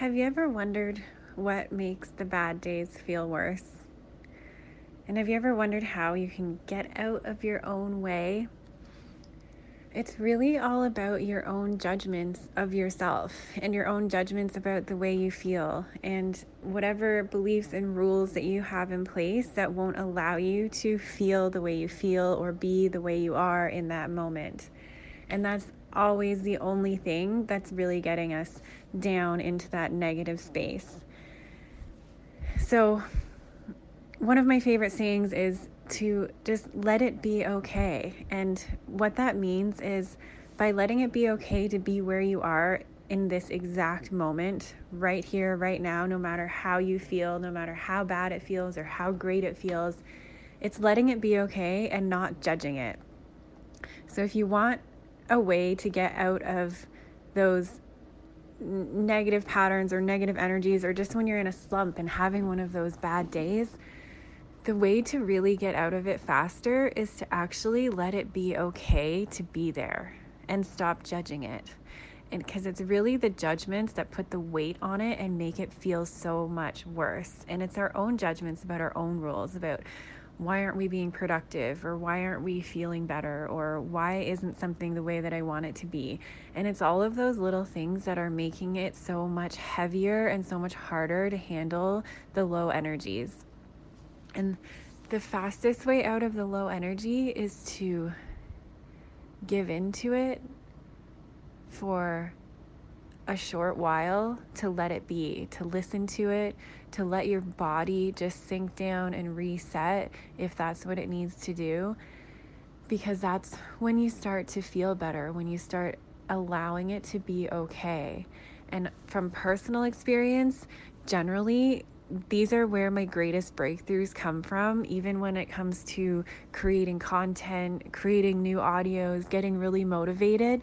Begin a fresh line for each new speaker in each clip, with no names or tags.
Have you ever wondered what makes the bad days feel worse? And have you ever wondered how you can get out of your own way? It's really all about your own judgments of yourself and your own judgments about the way you feel and whatever beliefs and rules that you have in place that won't allow you to feel the way you feel or be the way you are in that moment. And that's always the only thing that's really getting us down into that negative space. So, one of my favorite sayings is to just let it be okay. And what that means is by letting it be okay to be where you are in this exact moment, right here, right now, no matter how you feel, no matter how bad it feels or how great it feels, it's letting it be okay and not judging it. So if you want a way to get out of those negative patterns or negative energies, or just when you're in a slump and having one of those bad days, the way to really get out of it faster is to actually let it be okay to be there and stop judging it. And because it's really the judgments that put the weight on it and make it feel so much worse. And it's our own judgments about our own rules, about why aren't we being productive or why aren't we feeling better or why isn't something the way that I want it to be. And it's all of those little things that are making it so much heavier and so much harder to handle the low energies. And the fastest way out of the low energy is to give into it for a short while to let it be, to listen to it, to let your body just sink down and reset if that's what it needs to do. Because that's when you start to feel better, when you start allowing it to be okay. And from personal experience, generally, these are where my greatest breakthroughs come from, even when it comes to creating content, creating new audios, getting really motivated.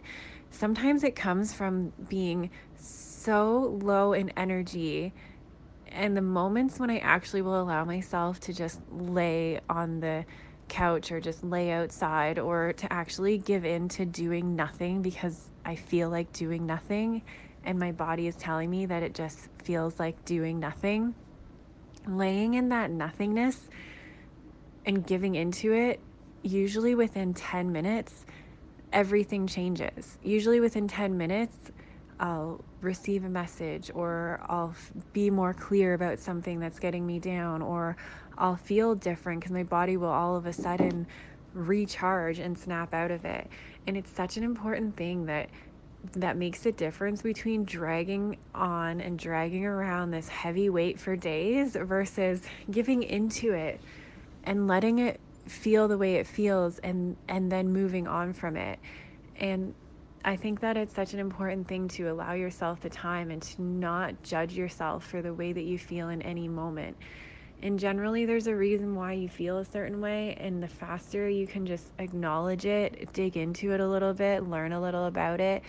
Sometimes it comes from being so low in energy and the moments when I actually will allow myself to just lay on the couch or just lay outside or to actually give in to doing nothing because I feel like doing nothing and my body is telling me that it just feels like doing nothing. Laying in that nothingness and giving into it, usually within 10 minutes, everything changes. Usually within 10 minutes, I'll receive a message or I'll be more clear about something that's getting me down or I'll feel different because my body will all of a sudden recharge and snap out of it. And it's such an important thing that that makes the difference between dragging on and dragging around this heavy weight for days versus giving into it and letting it feel the way it feels and and then moving on from it. And I think that it's such an important thing to allow yourself the time and to not judge yourself for the way that you feel in any moment. And generally, there's a reason why you feel a certain way, and the faster you can just acknowledge it, dig into it a little bit, learn a little about it,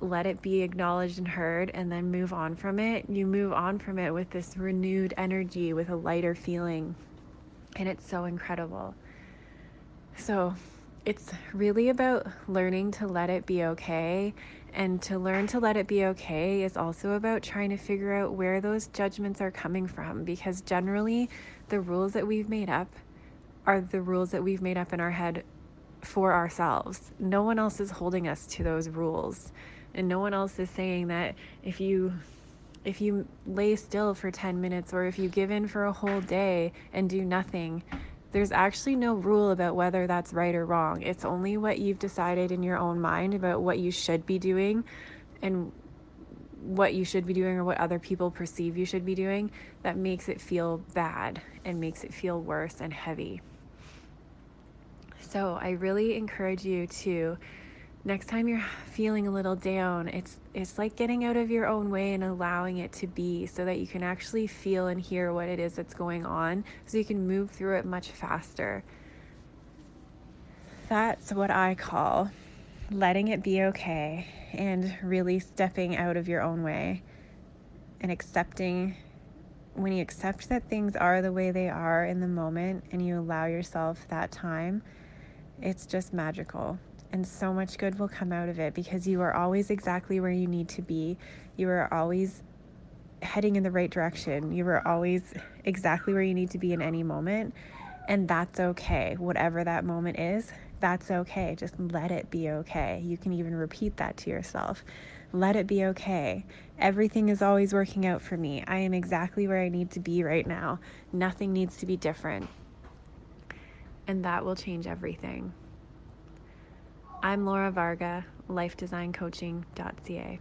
let it be acknowledged and heard, and then move on from it, you move on from it with this renewed energy, with a lighter feeling. And it's so incredible. So, it's really about learning to let it be okay. And to learn to let it be okay is also about trying to figure out where those judgments are coming from because generally the rules that we've made up are the rules that we've made up in our head for ourselves. No one else is holding us to those rules. And no one else is saying that if you if you lay still for 10 minutes or if you give in for a whole day and do nothing, there's actually no rule about whether that's right or wrong. It's only what you've decided in your own mind about what you should be doing and what you should be doing or what other people perceive you should be doing that makes it feel bad and makes it feel worse and heavy. So, I really encourage you to next time you're feeling a little down it's it's like getting out of your own way and allowing it to be so that you can actually feel and hear what it is that's going on so you can move through it much faster. That's what i call letting it be okay and really stepping out of your own way and accepting when you accept that things are the way they are in the moment and you allow yourself that time it's just magical and so much good will come out of it because you are always exactly where you need to be. You are always heading in the right direction. You are always exactly where you need to be in any moment. And that's okay. Whatever that moment is, that's okay. Just let it be okay. You can even repeat that to yourself. Let it be okay. Everything is always working out for me. I am exactly where I need to be right now. Nothing needs to be different. And that will change everything. I'm Laura Varga, lifedesigncoaching.ca.